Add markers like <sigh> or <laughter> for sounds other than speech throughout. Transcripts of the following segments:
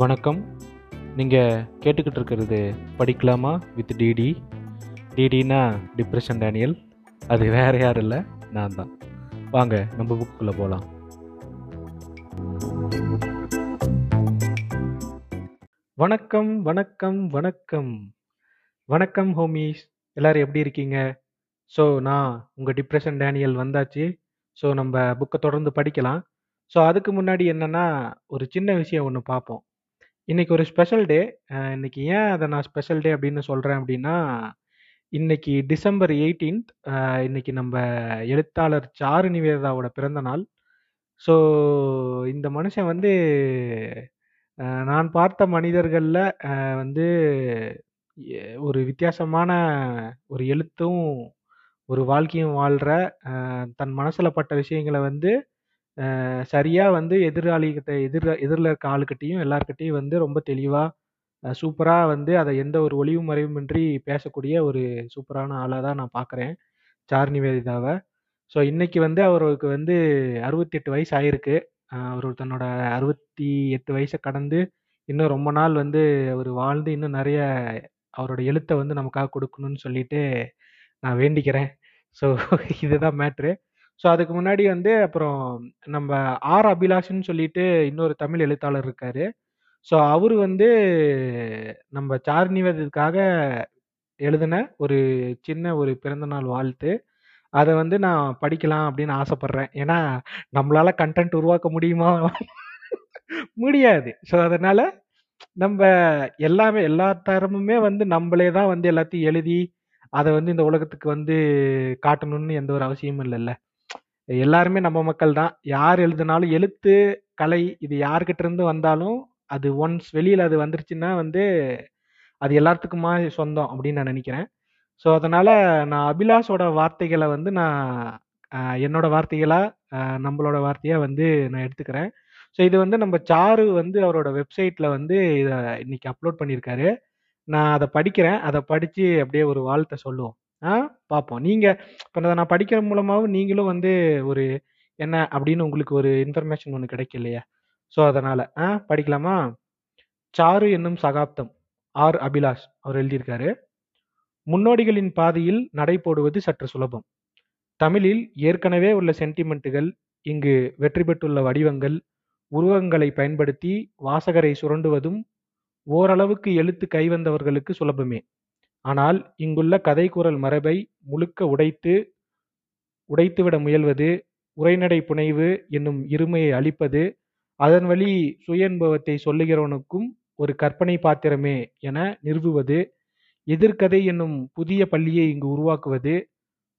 வணக்கம். நீங்கள் கேட்டுக்கிட்டு இருக்கிறது படிக்கலாமா வித் டிடி? டிடினா டிப்ரெஷன் டேனியல். அது வேறு யாரும் இல்லை நான் தான். வாங்க நம்ம புக்குள்ளே போகலாம் வணக்கம் வணக்கம் வணக்கம். வணக்கம் ஹோமிஸ் எல்லோரும் எப்படி இருக்கீங்க? ஸோ நான் உங்கள் டிப்ரெஷன் டேனியல் வந்தாச்சு. ஸோ நம்ம புக்கை தொடர்ந்து படிக்கலாம். ஸோ அதுக்கு முன்னாடி என்னென்னா ஒரு சின்ன விஷயம் ஒன்று பார்ப்போம். இன்னைக்கு ஒரு ஸ்பெஷல் டே இன்னைக்கு ஏன் அதை நான் ஸ்பெஷல் டே அப்படின்னு சொல்கிறேன் அப்படின்னா இன்னைக்கு டிசம்பர் எயிட்டீன்த் இன்னைக்கு நம்ம எழுத்தாளர் சாரு நிவேதாவோட பிறந்த நாள். ஸோ இந்த மனுஷன் வந்து நான் பார்த்த மனிதர்களில் வந்து எ- ஒரு வித்தியாசமான ஒரு எழுத்தும் ஒரு வாழ்க்கையும் வாழ்கிற தன் மனசில் பட்ட விஷயங்களை வந்து சரியாக வந்து எதிராளிகிட்ட எதிர் எதிரில் இருக்க ஆளுக்கிட்டையும் எல்லாருக்கிட்டையும் வந்து ரொம்ப தெளிவாக சூப்பராக வந்து அதை எந்த ஒரு ஒளிவு மறைவுமின்றி பேசக்கூடிய ஒரு சூப்பரான ஆளாக தான் நான் பார்க்குறேன் சார் நிவேதிதாவை ஸோ இன்றைக்கி வந்து அவருக்கு வந்து அறுபத்தெட்டு வயசு ஆயிருக்கு. அவர் தன்னோட அறுபத்தி எட்டு வயசை கடந்து இன்னும் ரொம்ப நாள் வந்து அவர் வாழ்ந்து இன்னும் நிறைய அவரோட எழுத்தை வந்து நமக்காக கொடுக்கணும்னு சொல்லிட்டு நான் வேண்டிக்கிறேன். ஸோ <laughs> இதுதான் மேட்ரு. ஸோ அதுக்கு முன்னாடி வந்து அப்புறம் நம்ம ஆர் அபிலாஷ்னு சொல்லிட்டு இன்னொரு தமிழ் எழுத்தாளர் இருக்காரு. ஸோ அவர் வந்து நம்ம சார் எழுதின ஒரு சின்ன ஒரு பிறந்தநாள் வாழ்த்து. அதை வந்து நான் படிக்கலாம் அப்படின்னு ஆசைப்படுறேன். ஏன்னா நம்மளால கண்டென்ட் உருவாக்க முடியுமா? முடியாது. ஸோ அதனால நம்ம எல்லாமே எல்லா தரமுமே வந்து நம்மளே தான் வந்து எல்லாத்தையும் எழுதி அதை வந்து இந்த உலகத்துக்கு வந்து காட்டணும்னு எந்த ஒரு அவசியமும் இல்லைல்ல. எல்லாருமே நம்ம மக்கள் தான். யார் எழுதினாலும் எழுத்து கலை இது யார்கிட்ட இருந்து வந்தாலும் அது ஒன்ஸ் வெளியில் அது வந்துருச்சுன்னா வந்து அது எல்லாத்துக்குமா சொந்தம் அப்படின்னு நான் நினைக்கிறேன். ஸோ அதனால் நான் அபிலாஷோட வார்த்தைகளை வந்து நான் என்னோட வார்த்தைகளாக நம்மளோட வார்த்தையாக வந்து நான் எடுத்துக்கிறேன். ஸோ இது வந்து நம்ம சாரு வந்து அவரோட வெப்சைட்டில் வந்து இதை இன்னைக்கு அப்லோட் பண்ணியிருக்காரு. நான் அதை படிக்கிறேன். அதை படித்து அப்படியே ஒரு வாழ்த்தை சொல்லுவோம். ஆ பார்ப்போம். நீங்க இப்போ நான் படிக்கிற மூலமாவும் நீங்களும் வந்து ஒரு என்ன அப்படின்னு உங்களுக்கு ஒரு இன்ஃபர்மேஷன் ஒன்று கிடைக்கும் இல்லையா? ஸோ அதனால ஆ படிக்கலாமா? சாரு என்னும் சகாப்தம் ஆர் அபிலாஷ் அவர் எழுதியிருக்காரு. முன்னோடிகளின் பாதையில் நடை போடுவது சற்று சுலபம். தமிழில் ஏற்கனவே உள்ள சென்டிமெண்ட்டுகள் இங்கு வெற்றி பெற்றுள்ள வடிவங்கள் உருவங்களை பயன்படுத்தி வாசகரை சுரண்டுவதும் ஓரளவுக்கு எழுத்து கைவந்தவர்களுக்கு சுலபமே. ஆனால் இங்குள்ள கதைக்கூறல் மரபை முழுக்க உடைத்து உடைத்துவிட முயல்வது உரைநடை புனைவு என்னும் இருமையை அளிப்பது அதன் வழி சுய அனுபவத்தை சொல்லுகிறவனுக்கும் ஒரு கற்பனை பாத்திரமே என நிறுவுவது எதிர்கதை என்னும் புதிய பள்ளியை இங்கு உருவாக்குவது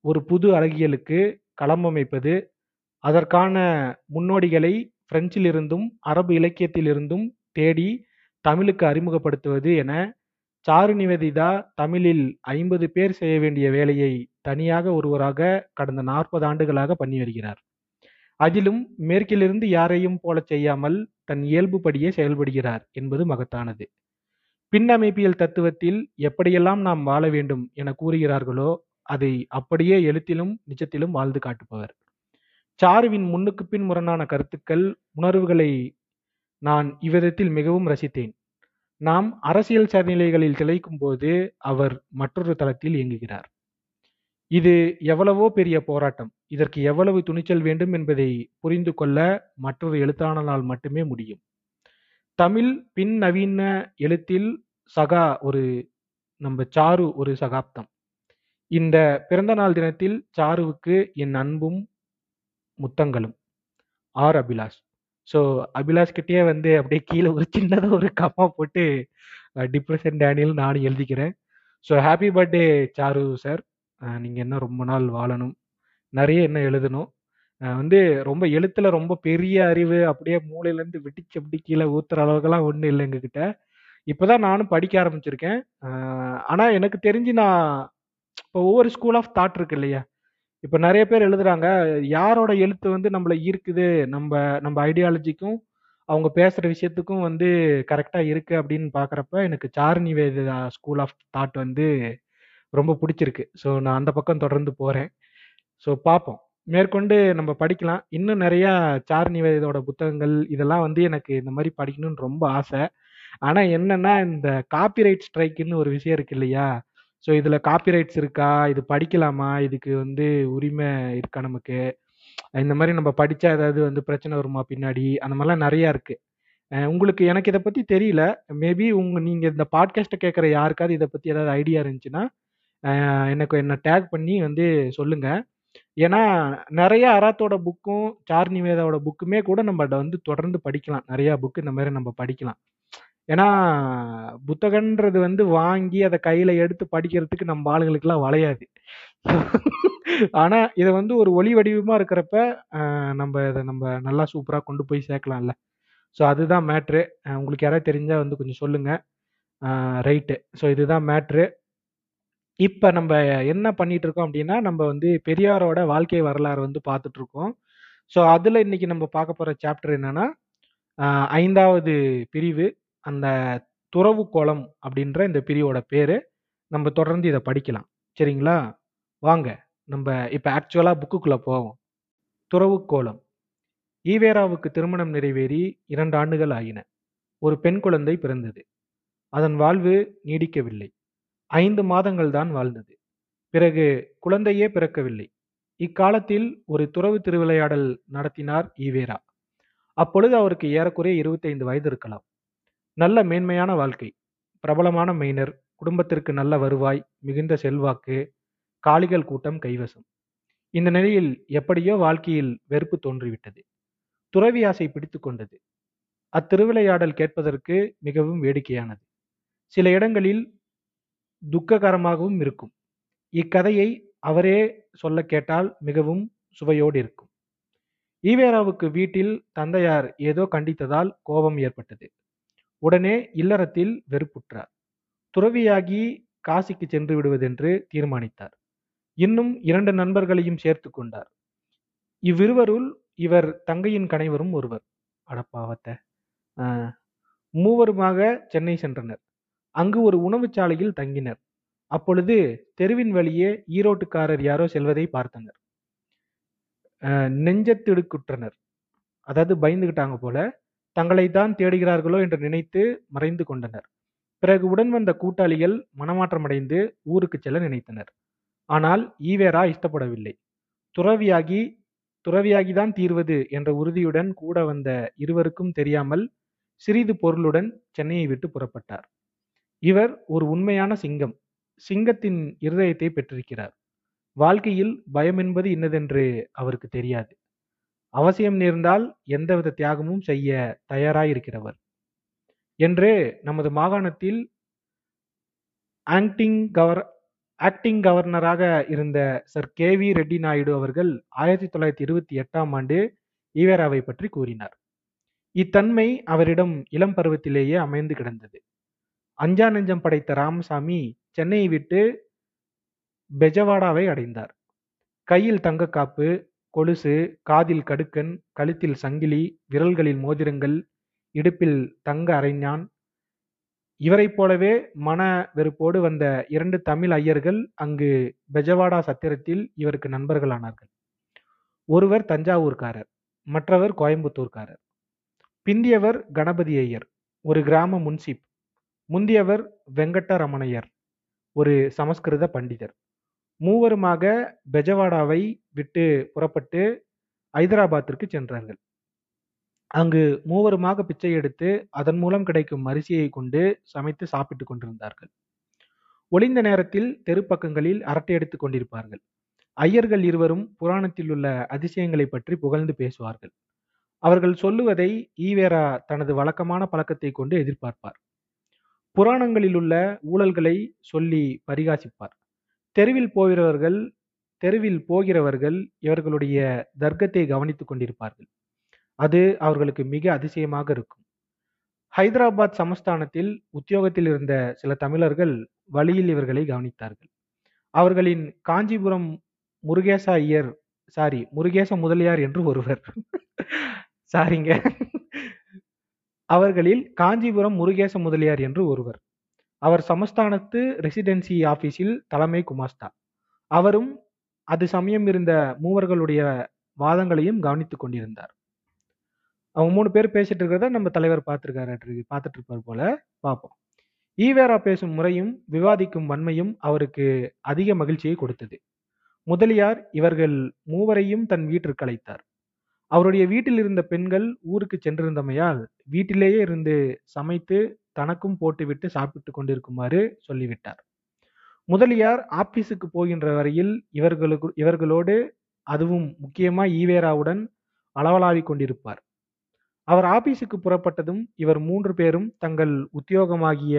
ஒரு புது அழகியலுக்கு களமமைப்பது அதற்கான முன்னோடிகளை பிரெஞ்சிலிருந்தும் அரபு இலக்கியத்திலிருந்தும் தேடி தமிழுக்கு அறிமுகப்படுத்துவது என சாரு நிவேதிதா தமிழில் ஐம்பது பேர் செய்ய வேண்டிய வேலையை தனியாக ஒருவராக கடந்த நாற்பது ஆண்டுகளாக பண்ணி வருகிறார். அதிலும் மேற்கிலிருந்து யாரையும் போலச் செய்யாமல் தன் இயல்புபடியே செயல்படுகிறார் என்பது மகத்தானது. பின்னமைப்பியல் தத்துவத்தில் எப்படியெல்லாம் நாம் வாழ வேண்டும் என கூறுகிறார்களோ அதை அப்படியே எழுத்திலும் நிஜத்திலும் வாழ்ந்து காட்டுபவர். சாருவின் முன்னுக்கு பின் முரணான கருத்துக்கள் உணர்வுகளை நான் இவ்விதத்தில் மிகவும் ரசித்தேன். நாம் அரசியல் சரநிலைகளில் திளைக்கும் போது அவர் மற்றொரு தளத்தில் இயங்குகிறார். இது எவ்வளவோ பெரிய போராட்டம். இதற்கு எவ்வளவு துணிச்சல் வேண்டும் என்பதை புரிந்து கொள்ள மற்றொரு எழுத்தாளனால் மட்டுமே முடியும். தமிழ் பின் நவீன எழுத்தில் சகா ஒரு நம்ம சாரு ஒரு சகாப்தம். இந்த பிறந்த நாள் தினத்தில் சாருவுக்கு என் அன்பும் முத்தங்களும். ஆர். அபிலாஷ். ஸோ அபிலாஷ் கிட்டேயே வந்து அப்படியே கீழே ஒரு சின்னதாக ஒரு கம்மா போட்டு டிப்ரெஷன் டேனியல் நானும் எழுதிக்கிறேன். So happy birthday Charu sir நீங்கள் என்ன ரொம்ப நாள் வாழணும். நிறைய இன்னும் எழுதணும். வந்து ரொம்ப எழுத்துல ரொம்ப பெரிய அறிவு அப்படியே மூளையிலேருந்து வெடிச்சு அப்படி கீழே ஊத்துற அளவுக்குலாம் ஒன்றும் இல்லை எங்ககிட்ட. இப்போதான் நானும் படிக்க ஆரம்பிச்சிருக்கேன். ஆனால் எனக்கு தெரிஞ்சு நான் இப்போ ஒவ்வொரு ஸ்கூல் ஆஃப் தாட் இருக்கு இல்லையா? இப்போ நிறைய பேர் எழுதுறாங்க யாரோட எழுத்து வந்து நம்மளை ஈர்க்குது? நம்ம நம்ம ஐடியாலஜிக்கும் அவங்க பேசுகிற விஷயத்துக்கும் வந்து கரெக்டாக இருக்கு அப்படின்னு பார்க்குறப்ப எனக்கு sir Nivedita school of thought வந்து ரொம்ப பிடிச்சிருக்கு. ஸோ நான் அந்த பக்கம் தொடர்ந்து போகிறேன் ஸோ பார்ப்போம் மேற்கொண்டு நம்ம படிக்கலாம். இன்னும் நிறையா சார் நிவேதிதோட புத்தகங்கள் இதெல்லாம் வந்து எனக்கு இந்த மாதிரி படிக்கணும்னு ரொம்ப ஆசை. ஆனால் என்னன்னா இந்த காப்பிரைட் ஸ்ட்ரைக்குன்னு ஒரு விஷயம் இருக்கு இல்லையா? ஸோ இதுல காப்பிரைட்ஸ் இருக்கா? இது படிக்கலாமா? இதுக்கு வந்து உரிமை இருக்கா நமக்கு? இந்த மாதிரி நம்ம படிச்சா ஏதாவது வந்து பிரச்சனை வருமா பின்னாடி? அந்த மாதிரிலாம் நிறையா இருக்கு. அஹ் உங்களுக்கு எனக்கு இதை பத்தி தெரியல. மேபி உங்க நீங்க இந்த பாட்காஸ்ட்டை கேட்குற யாருக்காவது இதை பத்தி ஏதாவது ஐடியா இருந்துச்சுன்னா அஹ் எனக்கு என்ன டேக் பண்ணி வந்து சொல்லுங்க. ஏன்னா நிறைய அராத்தோட புக்கும் சார் நிவேதாவோட புக்குமே கூட நம்ம வந்து தொடர்ந்து படிக்கலாம். நிறையா புக்கு இந்த மாதிரி நம்ம படிக்கலாம். ஏன்னா புத்தகன்றது வந்து வாங்கி அதை கையில எடுத்து படிக்கிறதுக்கு நம்ம ஆளுங்களுக்குலாம் வளையாது. ஆனா இதை வந்து ஒரு ஒளி வடிவமா இருக்கிறப்ப நம்ம இதை நம்ம நல்லா சூப்பரா கொண்டு போய் சேர்க்கலாம்ல. ஸோ அதுதான் மேட்ரு உங்களுக்கு யாராவது தெரிஞ்சா வந்து கொஞ்சம் சொல்லுங்க. ரைட்டு ஸோ இதுதான் மேட்ரு இப்போ நம்ம என்ன பண்ணிட்டு இருக்கோம் அப்படின்னா நம்ம வந்து பெரியாரோட வாழ்க்கை வரலாறு வந்து பார்த்துட்டு இருக்கோம் ஸோ அதில் இன்னைக்கு நம்ம பார்க்க போகிற சாப்டர் என்னன்னா ஐந்தாவது பிரிவு. அந்த துறவு கோலம் அப்படின்ற இந்த பிரிவோட பேர் நம்ம தொடர்ந்து இதை படிக்கலாம். சரிங்களா? வாங்க நம்ம இப்போ ஆக்சுவலாக புக்குக்குள்ளே போவோம். துறவு கோலம். ஈவேராவுக்கு திருமணம் நிறைவேறி இரண்டு ஆண்டுகள் ஆயின. ஒரு பெண் குழந்தை பிறந்தது. அதன் வாழ்வு நீடிக்கவில்லை. ஐந்து மாதங்கள் தான் வாழ்ந்தது. பிறகு குழந்தையே பிறக்கவில்லை. இக்காலத்தில் ஒரு துறவு திருவிளையாடல் நடத்தினார் ஈவேரா. அப்பொழுது அவருக்கு ஏறக்குறைய இருபத்தைந்து வயது இருக்கலாம். நல்ல மேன்மையான வாழ்க்கை. பிரபலமான மெய்னர் குடும்பத்திற்கு நல்ல வருவாய் மிகுந்த செல்வாக்கு காளிகள் கூட்டம் கைவசம். இந்த நிலையில் எப்படியோ வாழ்க்கையில் வெறுப்பு தோன்றிவிட்டது. துறவி ஆசை பிடித்து கொண்டது. அத்திருவிளையாடல் கேட்பதற்கு மிகவும் வேடிக்கையானது. சில இடங்களில் துக்ககரமாகவும் இருக்கும். இக்கதையை அவரே சொல்ல கேட்டால் மிகவும் சுவையோடு இருக்கும். ஈவேராவுக்கு வீட்டில் தந்தையார் ஏதோ கண்டித்ததால் கோபம் ஏற்பட்டது. உடனே இல்லறத்தில் வெறுப்புற்றார். துறவியாகி காசிக்கு சென்று விடுவதென்று தீர்மானித்தார். இன்னும் இரண்டு நண்பர்களையும் சேர்த்து கொண்டார். இவ்விருவருள் இவர் தங்கையின் கணைவரும் ஒருவர். அடப்பாவத்த மூவருமாக சென்னை சென்றனர். அங்கு ஒரு உணவுச்சாலையில் தங்கினர். அப்பொழுது தெருவின் வழியே ஈரோட்டுக்காரர் யாரோ செல்வதை பார்த்தனர். நெஞ்சத்திடுக்குற்றனர். அதாவது பயந்துகிட்டாங்க போல தங்களைத்தான் தேடுகிறார்களோ என்று நினைத்து மறைந்து கொண்டனர். பிறகு உடன் வந்த கூட்டாளிகள் மனமாற்றமடைந்து ஊருக்கு செல்ல நினைத்தனர். ஆனால் ஈவேரா இஷ்டப்படவில்லை. துறவியாகி துறவியாகிதான் தீர்வது என்ற உறுதியுடன் கூட வந்த இருவருக்கும் தெரியாமல் சிறிது பொருளுடன் சென்னையை விட்டு புறப்பட்டார். இவர் ஒரு உண்மையான சிங்கம். சிங்கத்தின் இருதயத்தை பெற்றிருக்கிறார். வாழ்க்கையில் பயம் என்பது இன்னதென்று அவருக்கு தெரியாது. அவசியம் நேர்ந்தால் எந்தவித தியாகமும் செய்ய தயாராயிருக்கிறவர். என்று நமது மாகாணத்தில் ஆக்டிங் கவர் ஆக்டிங் கவர்னராக இருந்த sir K V Reddy Naidu அவர்கள் ஆயிரத்தி தொள்ளாயிரத்தி இருபத்தி எட்டாம் ஆண்டு ஈவேராவை பற்றி கூறினார். இத்தன்மை அவரிடம் இளம் பருவத்திலேயே அமைந்து கிடந்தது. அஞ்சா நெஞ்சம் படைத்த ராமசாமி சென்னையை விட்டு பெஜவாடாவை அடைந்தார். கையில் தங்கக்காப்பு கொலுசு காதில் கடுக்கன் கழுத்தில் சங்கிலி விரல்களில் மோதிரங்கள் இடுப்பில் தங்க அரைஞான். இவரைப் போலவே மன வெறுப்போடு வந்த இரண்டு தமிழ் ஐயர்கள் அங்கு பெஜவாடா சத்திரத்தில் இவருக்கு நண்பர்களானார்கள். ஒருவர் தஞ்சாவூர்காரர் மற்றவர் கோயம்புத்தூர்காரர். பிந்தியவர் கணபதி ஐயர் ஒரு கிராம முன்சிப். முந்தியவர் வெங்கட்டரமணையர் ஒரு சமஸ்கிருத பண்டிதர். மூவருமாக பெஜவாடாவை விட்டு புறப்பட்டு ஐதராபாத்திற்கு சென்றார்கள். அங்கு மூவருமாக பிச்சை எடுத்து அதன் மூலம் கிடைக்கும் அரிசியை கொண்டு சமைத்து சாப்பிட்டுக் கொண்டிருந்தார்கள். ஒளிந்த நேரத்தில் தெருப்பக்கங்களில் அரட்டை எடுத்துக் கொண்டிருப்பார்கள். ஐயர்கள் இருவரும் புராணத்தில் உள்ள அதிசயங்களை பற்றி புகழ்ந்து பேசுவார்கள். அவர்கள் சொல்லுவதை ஈவேரா தனது வழக்கமான பழக்கத்தை கொண்டு எதிர்பார்ப்பார். புராணங்களில் உள்ள ஊழல்களை சொல்லி பரிகாசிப்பார். தெருவில் போகிறவர்கள் தெருவில் போகிறவர்கள் இவர்களுடைய தர்க்கத்தை கவனித்துக் கொண்டிருப்பார்கள். அது அவர்களுக்கு மிக அதிசயமாக இருக்கும். ஹைதராபாத் சமஸ்தானத்தில் உத்தியோகத்தில் இருந்த சில தமிழர்கள் வழியில் இவர்களை கவனித்தார்கள். அவர்களின் காஞ்சிபுரம் முருகேச ஐயர் சாரி முருகேச முதலியார் என்று ஒருவர். சாரிங்க அவர்களில் காஞ்சிபுரம் முருகேச முதலியார் என்று ஒருவர். அவர் சமஸ்தானத்து ரெசிடென்சி ஆபீஸில் தலைமை குமாஸ்தா. அவரும் அது சமயம் இருந்த மூவர்களுடைய வாதங்களையும் கவனித்துக் கொண்டிருந்தார். அவங்க மூணு பேர் பேசிட்டு இருக்கிறத நம்ம தலைவர் பார்த்துருக்காரு பார்த்துட்டு இருப்பார் போல. பார்ப்போம். ஈவேரா பேசும் முறையும் விவாதிக்கும் வன்மையும் அவருக்கு அதிக மகிழ்ச்சியை கொடுத்தது. முதலியார் இவர்கள் மூவரையும் தன் வீட்டிற்கு அழைத்தார். அவருடைய வீட்டில் இருந்த பெண்கள் ஊருக்கு சென்றிருந்தமையால் வீட்டிலேயே இருந்து சமைத்து தனக்கும் போட்டுவிட்டு சாப்பிட்டு கொண்டிருக்குமாறு சொல்லிவிட்டார். முதலியார் ஆபீஸுக்கு போகின்ற வரையில் இவர்களுக்கு இவர்களோடு அதுவும் முக்கியமா ஈவேராவுடன் அளவலாவிக் கொண்டிருப்பார். அவர் ஆபீஸுக்கு புறப்பட்டதும் இவர் மூன்று பேரும் தங்கள் உத்தியோகமாகிய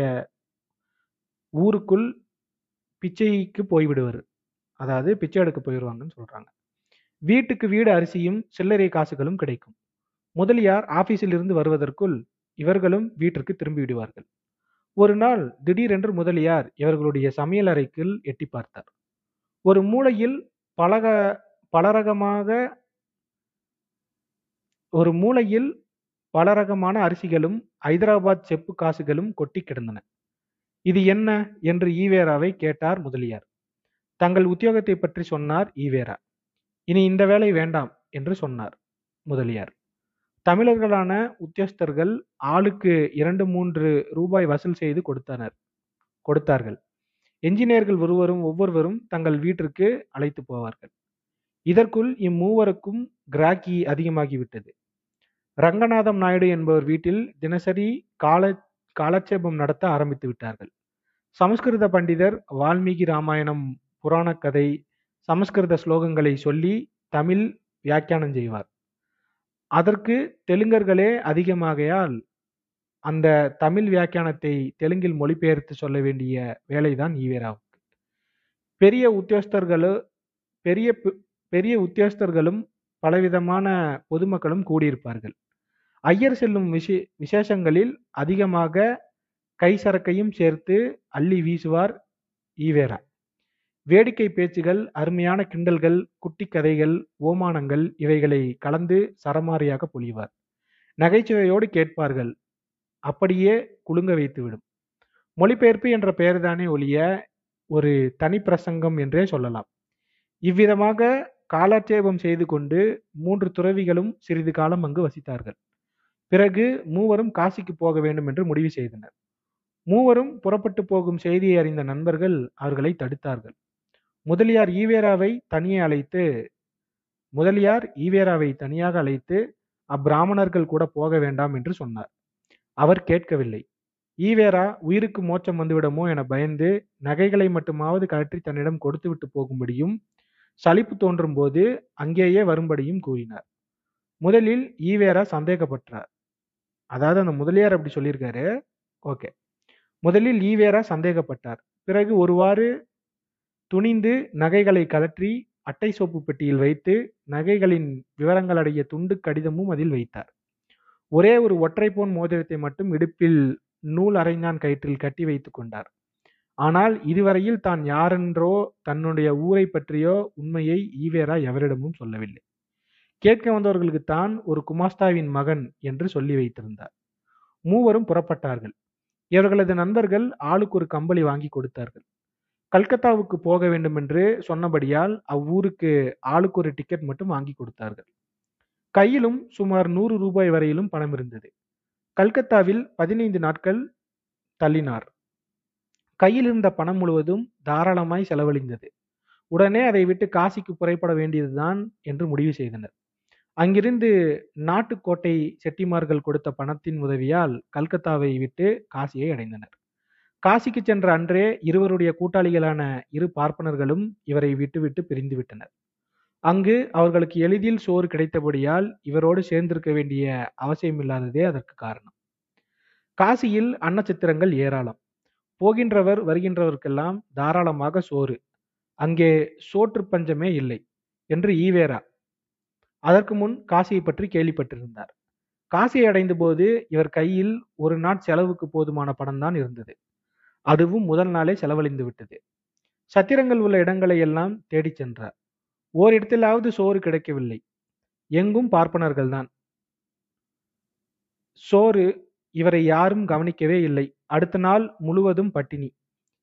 ஊருக்குள் பிச்சைக்கு போய்விடுவர் அதாவது பிச்சை எடுக்க போயிடுவாங்கன்னு சொல்றாங்க. வீட்டுக்கு வீடு அரிசியும் சில்லறை காசுகளும் கிடைக்கும். முதலியார் ஆபீஸில் இருந்து வருவதற்குள் இவர்களும் வீட்டிற்கு திரும்பி விடுவார்கள். ஒரு நாள் திடீரென்று முதலியார் இவர்களுடைய சமையல் அறைக்குள் எட்டி பார்த்தார். ஒரு மூலையில் பலக பலரகமாக ஒரு மூலையில் பலரகமான அரிசிகளும் ஐதராபாத் செப்பு காசுகளும் கொட்டி கிடந்தன. இது என்ன? என்று ஈவேராவை கேட்டார் முதலியார். தங்கள் உத்தியோகத்தை பற்றி சொன்னார் ஈவேரா. இனி இந்த வேலை வேண்டாம் என்று சொன்னார் முதலியார். தமிழர்களான உத்தியோகஸ்தர்கள் ஆளுக்கு இரண்டு மூன்று ரூபாய் வசூல் செய்து கொடுத்தனர். கொடுத்தார்கள். என்ஜினியர்கள் ஒருவரும் ஒவ்வொருவரும் தங்கள் வீட்டிற்கு அழைத்து போவார்கள். இதற்குள் இம்மூவருக்கும் கிராக்கி அதிகமாகிவிட்டது. ரங்கநாதம் நாயுடு என்பவர் வீட்டில் தினசரி கால காலட்சேபம் நடத்த ஆரம்பித்து விட்டார்கள். சமஸ்கிருத பண்டிதர் வால்மீகி ராமாயணம் புராணக் கதை சமஸ்கிருத ஸ்லோகங்களை சொல்லி தமிழ் வியாக்கியானம் செய்வார். அதற்கு தெலுங்கர்களே அதிகமாகையால் அந்த தமிழ் வியாக்கியானத்தை தெலுங்கில் மொழிபெயர்த்து சொல்ல வேண்டிய வேலைதான் ஈவேராவுக்கு. பெரிய உத்தியோகஸ்தர்களோ பெரிய பெரிய உத்தியோகஸ்தர்களும் பலவிதமான பொதுமக்களும் கூடியிருப்பார்கள். ஐயர் செல்லும் விஷே விசேஷங்களில் அதிகமாக கை சரக்கையும் சேர்த்து அள்ளி வீசுவார் ஈவேரா. வேடிக்கை பேச்சுகள் அருமையான கிண்டல்கள் குட்டி கதைகள் ஓமானங்கள் இவைகளை கலந்து சரமாரியாக பொழிவார். நகைச்சுவையோடு கேட்பார்கள். அப்படியே குலுங்க வைத்துவிடும். மொழிபெயர்ப்பு என்ற பெயர்தானே ஒழிய ஒரு தனி பிரசங்கம் என்றே சொல்லலாம். இவ்விதமாக காலாட்சேபம் செய்து கொண்டு மூன்று துறவிகளும் சிறிது காலம் அங்கு வசித்தார்கள். பிறகு மூவரும் காசிக்கு போக வேண்டும் என்று முடிவு செய்தனர். மூவரும் புறப்பட்டு போகும் செய்தியை அறிந்த நண்பர்கள் அவர்களை தடுத்தார்கள். முதலியார் ஈவேராவை தனியே அழைத்து முதலியார் ஈவேராவை தனியாக அழைத்து அப்பிராமணர்கள் கூட போக வேண்டாம் என்று சொன்னார். அவர் கேட்கவில்லை. ஈவேரா உயிருக்கு மோச்சம் வந்துவிடுமோ என பயந்து நகைகளை மட்டுமாவது கழற்றி தன்னிடம் கொடுத்துவிட்டு போகும்படியும் சலிப்பு தோன்றும் போது அங்கேயே வரும்படியும் கூறினார். முதலில் ஈவேரா சந்தேகப்பட்டார். அதாவது அந்த முதலியார் அப்படி சொல்லியிருக்காரு. ஓகே. முதலில் ஈவேரா சந்தேகப்பட்டார். பிறகு ஒருவாறு துணிந்து நகைகளை கழற்றி அட்டை சோப்பு பெட்டியில் வைத்து நகைகளின் விவரங்களடைய துண்டு கடிதமும் அதில் வைத்தார். ஒரே ஒரு ஒற்றை போன் மோதிரத்தை மட்டும் இடுப்பில் நூல் அரைஞான் கயிற்றில் கட்டி வைத்துக் கொண்டார். ஆனால் இதுவரையில் தான் யாரென்றோ தன்னுடைய ஊரை பற்றியோ உண்மையை ஈவேரா எவரிடமும் சொல்லவில்லை. கேட்க வந்தவர்களுக்கு தான் ஒரு குமாஸ்தாவின் மகன் என்று சொல்லி வைத்திருந்தார். மூவரும் புறப்பட்டார்கள். இவர்களது நண்பர்கள் ஆளுக்கு ஒரு கம்பளி வாங்கி கொடுத்தார்கள். கல்கத்தாவுக்கு போக வேண்டும் என்று சொன்னபடியால் அவ்வூருக்கு ஆளுக்கு ஒரு டிக்கெட் மட்டும் வாங்கி கொடுத்தார்கள். கையிலும் சுமார் நூறு ரூபாய் வரையிலும் பணம் இருந்தது. கல்கத்தாவில் பதினைந்து நாட்கள் தள்ளினார். கையில் இருந்த பணம் முழுவதும் தாராளமாய் செலவழிந்தது. உடனே அதை விட்டு காசிக்கு புறப்பட வேண்டியதுதான் என்று முடிவு செய்தனர். அங்கிருந்து நாட்டுக்கோட்டை செட்டிமார்கள் கொடுத்த பணத்தின் உதவியால் கல்கத்தாவை விட்டு காசியை அடைந்தனர். காசிக்கு சென்ற அன்றே இருவருடைய கூட்டாளிகளான இரு பார்ப்பனர்களும் இவரை விட்டுவிட்டு பிரிந்து விட்டனர் அங்கு அவர்களுக்கு எளிதில் சோறு கிடைத்தபடியால் இவரோடு சேர்ந்திருக்க வேண்டிய அவசியமில்லாததே அதற்கு காரணம். காசியில் அன்னச்சித்திரங்கள் ஏராளம். போகின்றவர் வருகின்றவர்க்கெல்லாம் தாராளமாக சோறு. அங்கே சோற்று பஞ்சமே இல்லை என்று ஈவேரா அதற்கு முன் காசியை பற்றி கேள்விப்பட்டிருந்தார். காசியை அடைந்த போது இவர் கையில் ஒரு நாட் செலவுக்கு போதுமான பணம் தான் இருந்தது. அதுவும் முதல் நாளே செலவழிந்து விட்டது. சத்திரங்கள் உள்ள இடங்களை எல்லாம் தேடிச் சென்றார். ஓரிடத்திலாவது சோறு கிடைக்கவில்லை. எங்கும் பார்ப்பனர்கள் தான் சோறு இவரை யாரும் கவனிக்கவே இல்லை. அடுத்த நாள் முழுவதும் பட்டினி.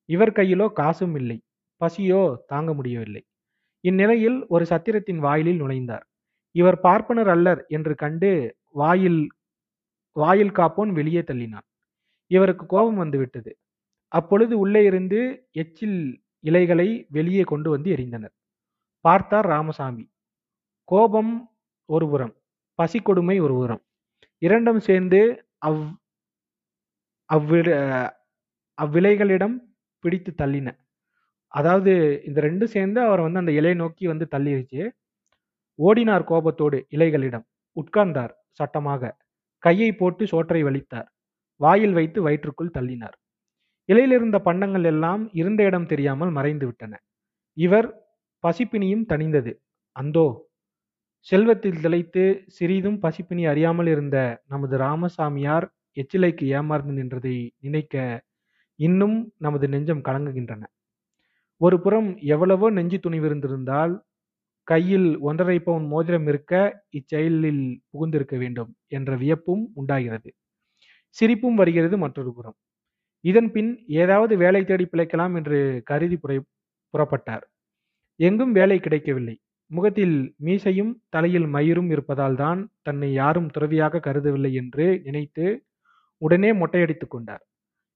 இவர் கையிலோ காசும் இல்லை. பசியோ தாங்க முடியவில்லை. இந்நிலையில் ஒரு சத்திரத்தின் வாயிலில் நுழைந்தார். இவர் பார்ப்பனர் அல்லர் என்று கண்டு வாயில் வாயில் காப்போன் வெளியே தள்ளினான். இவருக்கு கோபம் வந்துவிட்டது. அப்பொழுது உள்ளே இருந்து எச்சில் இலைகளை வெளியே கொண்டு வந்து எறிந்தனர். பார்த்தார் ராமசாமி கோபம் ஒருபுறம் பசி கொடுமை ஒருபுறம் இரண்டும் சேர்ந்து அவ் அவ்விட அவ்விலைகளிடம் பிடித்து தள்ளின. அதாவது இந்த ரெண்டும் சேர்ந்து அவர் வந்து அந்த இலையை நோக்கி வந்து தள்ளிருச்சு. ஓடினார் கோபத்தோடு இலைகளிடம். உட்கார்ந்தார் சட்டமாக. கையை போட்டு சோற்றை வலித்தார். வாயில் வைத்து வயிற்றுக்குள் தள்ளினார். இலையிலிருந்த பண்டங்கள் எல்லாம் இருந்த இடம் தெரியாமல் மறைந்து விட்டன. இவர் பசிப்பினியும் தணிந்தது. அந்தோ செல்வத்தில் திளைத்து சிறிதும் பசிப்பினி அறியாமல் இருந்த நமது ராமசாமியார் எச்சிலைக்கு ஏமாந்து நின்றதை நினைக்க இன்னும் நமது நெஞ்சம் கலங்குகின்றன. ஒரு புறம் எவ்வளவோ நெஞ்சு துணிவிருந்திருந்தால் கையில் ஒன்றரை பவுன் மோதிரம் இருக்க இச்செயலில் புகுந்திருக்க வேண்டும் என்ற வியப்பும் உண்டாகிறது. சிரிப்பும் வருகிறது மற்றொரு புறம். இதன் பின் ஏதாவது வேலை தேடி பிழைக்கலாம் என்று கருதி புறை புறப்பட்டார். எங்கும் வேலை கிடைக்கவில்லை. முகத்தில் மீசையும் தலையில் மயிரும் இருப்பதால் தான் தன்னை யாரும் துறவியாக கருதவில்லை என்று நினைத்து உடனே மொட்டையடித்துக் கொண்டார்.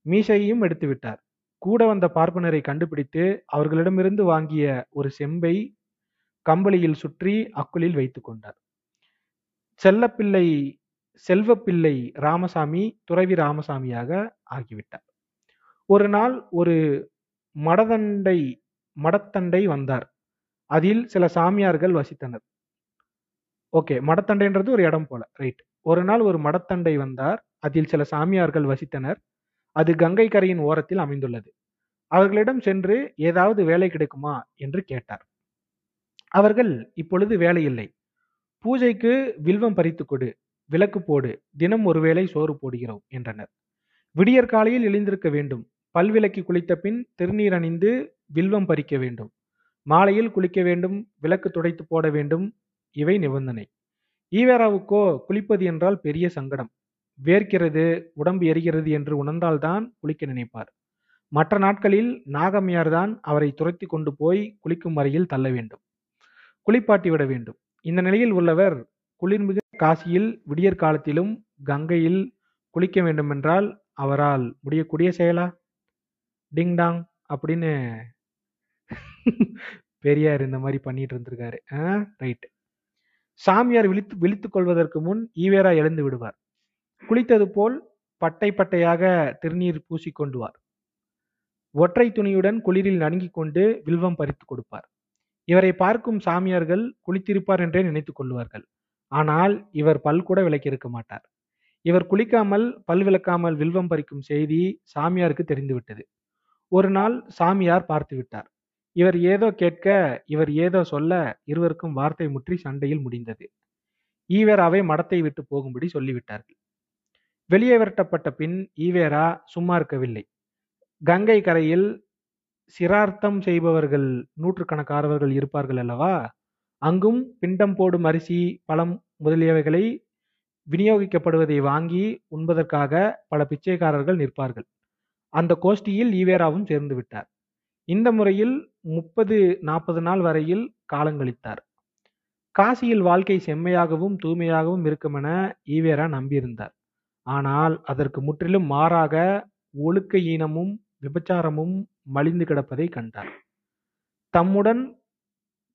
மீசையையும் எடுத்துவிட்டார் கூட வந்த பார்ப்பனரை கண்டுபிடித்து அவர்களிடமிருந்து வாங்கிய ஒரு செம்பை கம்பளியில் சுற்றி அக்குளில் வைத்து கொண்டார். செல்லப்பிள்ளை செல்வப்பிள்ளை ராமசாமி துறவி ராமசாமியாக ஆகிவிட்டார். ஒரு நாள் ஒரு மடதண்டை மடத்தண்டை வந்தார். அதில் சில சாமியார்கள் வசித்தனர். ஓகே மடத்தண்டைன்றது ஒரு இடம் போல ரைட் ஒரு நாள் ஒரு மடத்தண்டை வந்தார். அதில் சில சாமியார்கள் வசித்தனர். அது கங்கை கரையின் ஓரத்தில் அமைந்துள்ளது. அவர்களிடம் சென்று ஏதாவது வேலை கிடைக்குமா என்று கேட்டார். அவர்கள் இப்பொழுது வேலை இல்லை. பூஜைக்கு வில்வம் பறித்து கொடு விளக்கு போடு தினம் ஒருவேளை சோறு போடுகிறோம் என்றனர். விடியற் காலையில் எழுந்திருக்க வேண்டும். பல்விளக்கி குளித்த பின் திருநீர் அணிந்து வில்வம் பறிக்க வேண்டும். மாலையில் குளிக்க வேண்டும் விளக்கு துடைத்து போட வேண்டும் இவை நிபந்தனை. ஈவேராவுக்கோ குளிப்பது என்றால் பெரிய சங்கடம். வேர்க்கிறது உடம்பு எரிகிறது என்று உணர்ந்தால்தான் குளிக்க நினைப்பார். மற்ற நாட்களில் நாகம்மையார் தான் அவரை துரத்தி கொண்டு போய் குளிக்கும் வரையில் தள்ள வேண்டும். குளிப்பாட்டி விட வேண்டும். இந்த நிலையில் உள்ளவர் குளிர்மிகு காசியில் விடியற் காலத்திலும் கங்கையில் குளிக்க வேண்டுமென்றால் அவரால் முடியக்கூடிய செயலா? டிங் டாங் அப்படின்னு பெரியார் இந்த மாதிரி பண்ணிட்டு இருந்திருக்காரு. ரைட் சாமியார் விழித்து விழித்துக் கொள்வதற்கு முன் ஈவேரா எழுந்து விடுவார். குளித்தது போல் பட்டை பட்டையாக திருநீர் பூசிக்கொண்டுவார் ஒற்றை துணியுடன் குளிரில் நடுங்கிக் கொண்டு வில்வம் பறித்து கொடுப்பார். இவரை பார்க்கும் சாமியார்கள் குளித்திருப்பார் என்றே நினைத்துக் கொள்வார்கள். ஆனால் இவர் பல் கூட விளக்கியிருக்க மாட்டார். இவர் குளிக்காமல் பல் விளக்காமல் வில்வம் பறிக்கும் செய்தி சாமியாருக்கு தெரிந்துவிட்டது. ஒரு நாள் சாமியார் பார்த்து விட்டார். இவர் ஏதோ கேட்க இவர் ஏதோ சொல்ல இருவருக்கும் வார்த்தை முற்றி சண்டையில் முடிந்தது. ஈவேராவை மடத்தை விட்டு போகும்படி சொல்லிவிட்டார்கள். வெளியே விரட்டப்பட்ட பின் ஈவேரா சும்மா இருக்கவில்லை. கங்கை கரையில் சிரார்த்தம் செய்பவர்கள் நூற்றுக்கணக்கானவர்கள் இருப்பார்கள் அல்லவா? அங்கும் பிண்டம் போடும் அரிசி பழம் முதலியவைகளை விநியோகிக்கப்படுவதை வாங்கி உண்பதற்காக பல பிச்சைக்காரர்கள் நிற்பார்கள். அந்த கோஷ்டியில் ஈவேராவும் சேர்ந்து விட்டார். இந்த முறையில் முப்பது நாற்பது நாள் வரையில் காலங்கழித்தார் காசியில் வாழ்க்கை செம்மையாகவும் தூய்மையாகவும் இருக்குமென ஈவேரா நம்பியிருந்தார். ஆனால் அதற்கு முற்றிலும் மாறாக ஒழுக்க ஈனமும் விபச்சாரமும் மலிந்து கிடப்பதை கண்டார். தம்முடன்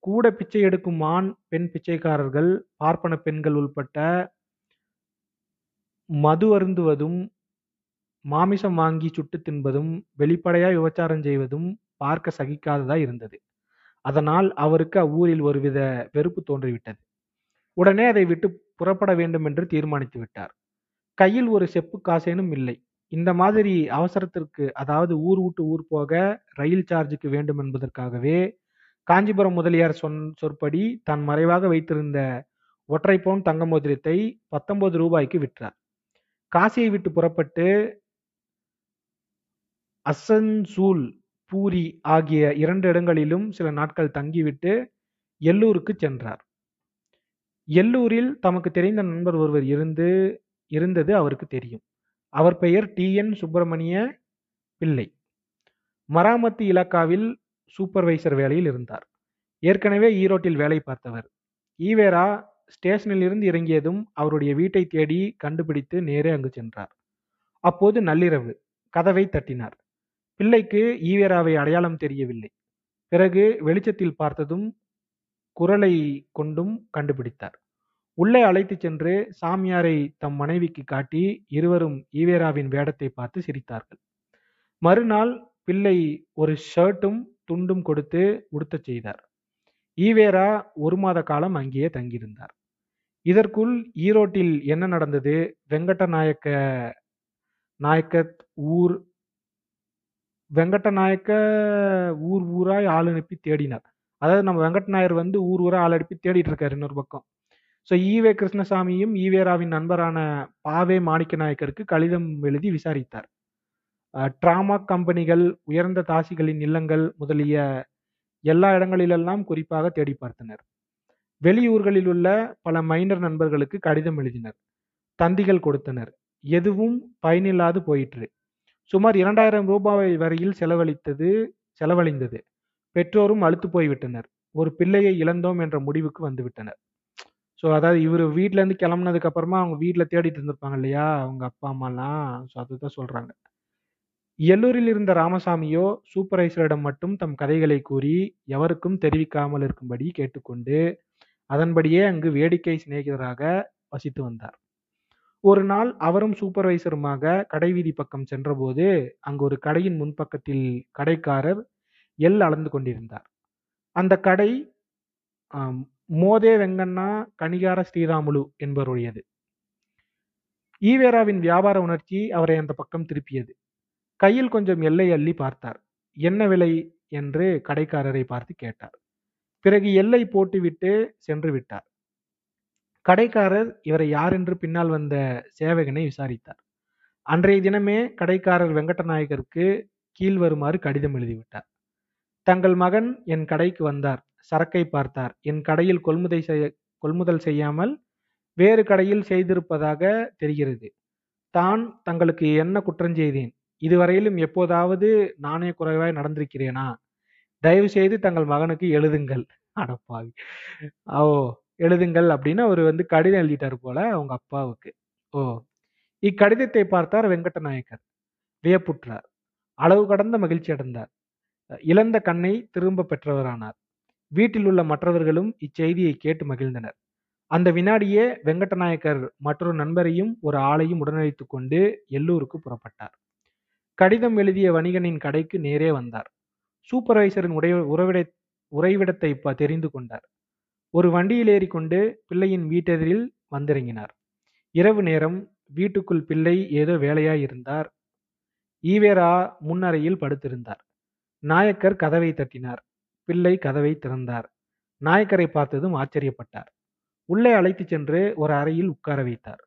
கூட பிச்சை எடுக்கும் ஆண் பெண் பிச்சைக்காரர்கள் பார்ப்பன பெண்கள் உள்பட்ட மது அருந்துவதும் மாமிசம் வாங்கி சுட்டு தின்பதும் வெளிப்படையாய் விபச்சாரம் செய்வதும் பார்க்க சகிக்காததாய் இருந்தது. அதனால் அவருக்கு அவ்வூரில் ஒருவித வெறுப்பு தோன்றிவிட்டது. உடனே அதை விட்டு புறப்பட வேண்டும் என்று தீர்மானித்து விட்டார். கையில் ஒரு செப்பு காசேனும் இல்லை. இந்த மாதிரி அவசரத்திற்கு அதாவது ஊர் விட்டு ஊர் போக ரயில் சார்ஜுக்கு வேண்டும் என்பதற்காகவே காஞ்சிபுரம் முதலியார் சொன் சொற்படி தான் மறைவாக வைத்திருந்த ஒற்றை பவுன் தங்க மோதிரத்தை பத்தொன்பது ரூபாய்க்கு விற்றார். காசியை விட்டு புறப்பட்டு அசன்சூல் பூரி ஆகிய இரண்டு இடங்களிலும் சில நாட்கள் தங்கிவிட்டு எல்லூருக்கு சென்றார். எல்லூரில் தமக்கு தெரிந்த நண்பர் ஒருவர் இருந்து இருந்தது அவருக்கு தெரியும். அவர் பெயர் டி. என். சுப்பிரமணிய பிள்ளை. மராமத்து இலாக்காவில் சூப்பர்வைசர் வேலையில் இருந்தார். ஏற்கனவே ஈரோட்டில் வேலை பார்த்தவர். ஈவேரா ஸ்டேஷனில் இருந்து இறங்கியதும் அவருடைய வீட்டை தேடி கண்டுபிடித்து நேரே அங்கு சென்றார். அப்போது நள்ளிரவு கதவை தட்டினார். பிள்ளைக்கு ஈவேராவை அடையாளம் தெரியவில்லை. பிறகு வெளிச்சத்தில் பார்த்ததும் குரலை கொண்டும் கண்டுபிடித்தார். உள்ளே அழைத்துச் சென்று சாமியாரை தம் மனைவிக்கு காட்டி இருவரும் ஈவேராவின் வேடத்தை பார்த்து சிரித்தார்கள். மறுநாள் பிள்ளை ஒரு ஷர்ட்டும் துண்டும் கொடுத்து உடுத்தச் செய்தார். ஈவேரா ஒரு மாத காலம் அங்கேயே தங்கியிருந்தார். இதற்குள் ஈரோட்டில் என்ன நடந்தது? வெங்கட்ட நாயக்க நாயக்கத் ஊர் வெங்கட்ட நாயக்க ஊர் ஊராய் ஆள் அனுப்பி தேடினார். அதாவது நம்ம வெங்கட் நாயர் வந்து ஊர் ஊரா ஆள் அனுப்பி தேடிட்டு இருக்காரு இன்னொரு பக்கம். So E V e. கிருஷ்ணசாமியும் e. ஈவேராவின் நண்பரான பாவே மாணிக்க நாயக்கருக்கு கடிதம் எழுதி விசாரித்தார். ட்ராமா கம்பெனிகள் உயர்ந்த தாசிகளின் இல்லங்கள் முதலிய எல்லா இடங்களிலெல்லாம் குறிப்பாக தேடி பார்த்தனர். வெளியூர்களில் உள்ள பல மைனர் நண்பர்களுக்கு கடிதம் எழுதினர். தந்திகள் கொடுத்தனர். எதுவும் பயனில்லாது போயிற்று. சுமார் இரண்டாயிரம் ரூபாய் வரையில் செலவழித்தது செலவழிந்தது. பெற்றோரும் அழுத்து போய்விட்டனர். ஒரு பிள்ளையை இழந்தோம் என்ற முடிவுக்கு வந்துவிட்டனர். ஸோ அதாவது இவர் வீட்டிலேருந்து கிளம்புனதுக்கு அப்புறமா அவங்க வீட்டில் தேடிட்டு இருந்திருப்பாங்க இல்லையா? அவங்க அப்பா அம்மாலாம். ஸோ அதுதான் சொல்கிறாங்க எல்லூரில் இருந்த ராமசாமியோ சூப்பர்வைசரிடம் மட்டும் தம் கதைகளை கூறி எவருக்கும் தெரிவிக்காமல் இருக்கும்படி கேட்டுக்கொண்டு அதன்படியே அங்கு வேடிக்கை சிநேகிதராக வசித்து வந்தார். ஒரு நாள் அவரும் சூப்பர்வைசருமாக கடைவீதி பக்கம் சென்றபோது அங்கு ஒரு கடையின் முன்பக்கத்தில் கடைக்காரர் எல் அளந்து கொண்டிருந்தார். அந்த கடை மோதே வெங்கண்ணா கணிகார ஸ்ரீராமுலு என்பவருடையது. ஈவேராவின் வியாபார உணர்ச்சி அவரை அந்த பக்கம் திருப்பியது. கையில் கொஞ்சம் எல்லை அள்ளி பார்த்தார். என்ன விலை? என்று கடைக்காரரை பார்த்து கேட்டார். பிறகு எல்லை போட்டுவிட்டு சென்று விட்டார். கடைக்காரர் இவரை யார் என்று பின்னால் வந்த சேவகனை விசாரித்தார். அன்றைய தினமே கடைக்காரர் வெங்கடநாயகருக்கு கீழ் வருமாறு கடிதம் எழுதிவிட்டார். தங்கள் மகன் என் கடைக்கு வந்தார் சரக்கை பார்த்தார். என் கடையில் கொள்முதை செய்ய கொள்முதல் செய்யாமல் வேறு கடையில் செய்திருப்பதாக தெரிகிறது. தான் தங்களுக்கு என்ன குற்றம் செய்தேன்? இதுவரையிலும் எப்போதாவது நாணய குறைவாய் நடந்திருக்கிறேனா? தயவு செய்து தங்கள் மகனுக்கு எழுதுங்கள். அடப்பாவி. ஓ எழுதுங்கள் அப்படின்னு அவர் வந்து கடிதம் எழுதிட்டார் போல அவங்க அப்பாவுக்கு. ஓ இக்கடிதத்தை பார்த்தார் வெங்கடநாயக்கர். வியப்புற்றார். அளவு கடந்த மகிழ்ச்சி அடைந்தார். இழந்த கண்ணை திரும்ப பெற்றவரானார். வீட்டில் உள்ள மற்றவர்களும் இச்செய்தியை கேட்டு மகிழ்ந்தனர். அந்த வினாடியே வெங்கடநாயக்கர் மற்றொரு நண்பரையும் ஒரு ஆளையும் உடனழைத்துக் கொண்டு எல்லூருக்கு புறப்பட்டார். கடிதம் எழுதிய வணிகனின் கடைக்கு நேரே வந்தார். சூப்பர்வைசரின் உடைய உறவிட உறைவிடத்தை தெரிந்து கொண்டார். ஒரு வண்டியில் ஏறிக்கொண்டு பிள்ளையின் வீட்டெதிரில் வந்திறங்கினார். இரவு நேரம் வீட்டுக்குள் பிள்ளை ஏதோ வேலையாய் இருந்தார். ஈவேரா முன்னறையில் படுத்திருந்தார். நாயக்கர் கதவை தட்டினார். பிள்ளை கதவை திறந்தார். நாயக்கரை பார்த்ததும் ஆச்சரியப்பட்டார். உள்ளே அழைத்துச் சென்று ஒரு அறையில் உட்கார வைத்தார்.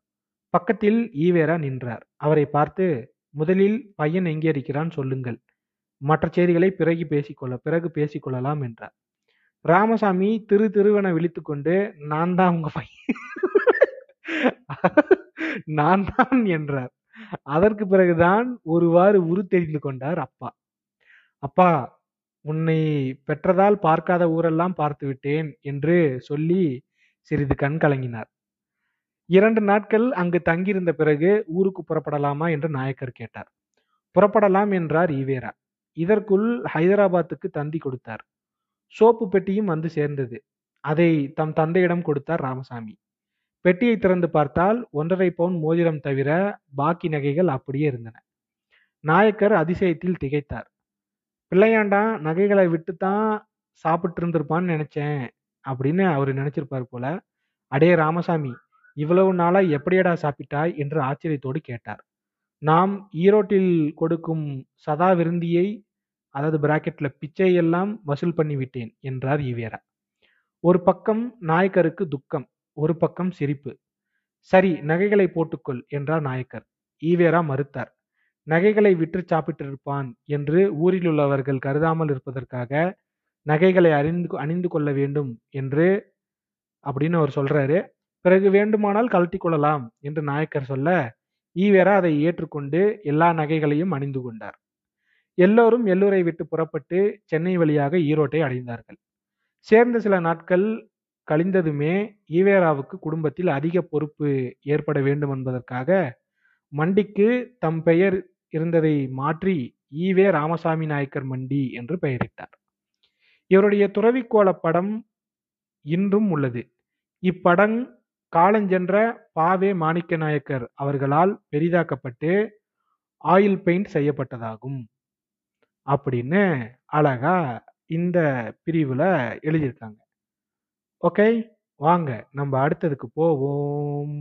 பக்கத்தில் ஈவேரா நின்றார். அவரை பார்த்து முதலில் பையன் எங்கே இருக்கிறான் சொல்லுங்கள். மற்ற செய்திகளை பிறகு பேசிக்கொள்ள பிறகு பேசிக்கொள்ளலாம் என்றார். ராமசாமி திரு திருவென விழித்துக்கொண்டு நான் தான் உங்க பையன். <laughs> நான் தான் என்றார். அதற்கு பிறகுதான் ஒருவாறு உரு தெரிந்து கொண்டார் அப்பா. அப்பா உன்னை பெற்றதால் பார்க்காத ஊரெல்லாம் பார்த்து விட்டேன் என்று சொல்லி சிறிது கண் கலங்கினார். இரண்டு நாட்கள் அங்கு தங்கியிருந்த பிறகு ஊருக்கு புறப்படலாமா என்று நாயக்கர் கேட்டார். புறப்படலாம் என்றார் ஈவேரா. இதற்குள் ஹைதராபாத்துக்கு தந்தி கொடுத்தார். சோப்பு பெட்டியும் வந்து சேர்ந்தது. அதை தம் தந்தையிடம் கொடுத்தார் ராமசாமி. பெட்டியை திறந்து பார்த்தால் ஒன்றரை பவுன் மோதிரம் தவிர பாக்கி நகைகள் அப்படியே இருந்தன. நாயக்கர் அதிசயத்தில் திகைத்தார். பிள்ளையாண்டா நகைகளை விட்டு தான் சாப்பிட்டு இருந்திருப்பான்னு நினைச்சேன் அப்படின்னு அவர் நினைச்சிருப்பார் போல. அடே ராமசாமி இவ்வளவு நாளா எப்படியடா சாப்பிட்டாய் என்று ஆச்சரியத்தோடு கேட்டார். நாம் ஈரோட்டில் கொடுக்கும் சதா விருந்தியை அதாவது பிராக்கெட்ல பிச்சை எல்லாம் வசூல் பண்ணி விட்டேன் என்றார் ஈவேரா. ஒரு பக்கம் நாயக்கருக்கு துக்கம் ஒரு பக்கம் சிரிப்பு. சரி நகைகளை போட்டுக்கொள் என்றார் நாயக்கர். ஈவேரா மறுத்தார். நகைகளை விற்று சாப்பிட்டிருப்பான் என்று ஊரில் உள்ளவர்கள் கருதாமல் இருப்பதற்காக நகைகளை அறிந்து அணிந்து கொள்ள வேண்டும் என்று அப்படின்னு அவர் சொல்றாரு. பிறகு வேண்டுமானால் கழட்டி கொள்ளலாம் என்று நாயக்கர் சொல்ல ஈவேரா அதை ஏற்றுக்கொண்டு எல்லா நகைகளையும் அணிந்து கொண்டார். எல்லோரும் எல்லூரை விட்டு புறப்பட்டு சென்னை வழியாக ஈரோட்டை அடைந்தார்கள். சேர்ந்த சில நாட்கள் கழிந்ததுமே ஈவேராவுக்கு குடும்பத்தில் அதிக பொறுப்பு ஏற்பட வேண்டும் என்பதற்காக மண்டிக்கு தம் பெயர் இருந்ததை மாற்றி ஈவே ராமசாமி நாயக்கர் மண்டி என்று பெயரிட்டார். இவருடைய துறவிக்கோள படம் இன்றும் உள்ளது. இப்படம் காலஞ்சென்ற பாவே மாணிக்க நாயக்கர் அவர்களால் பெரிதாக்கப்பட்டு ஆயில் பெயிண்ட் செய்யப்பட்டதாகும். அப்படின்னு அழகா இந்த பிரிவுல எழுதியிருக்காங்க. ஓகே? வாங்க நம்ம அடுத்ததுக்கு போவோம்.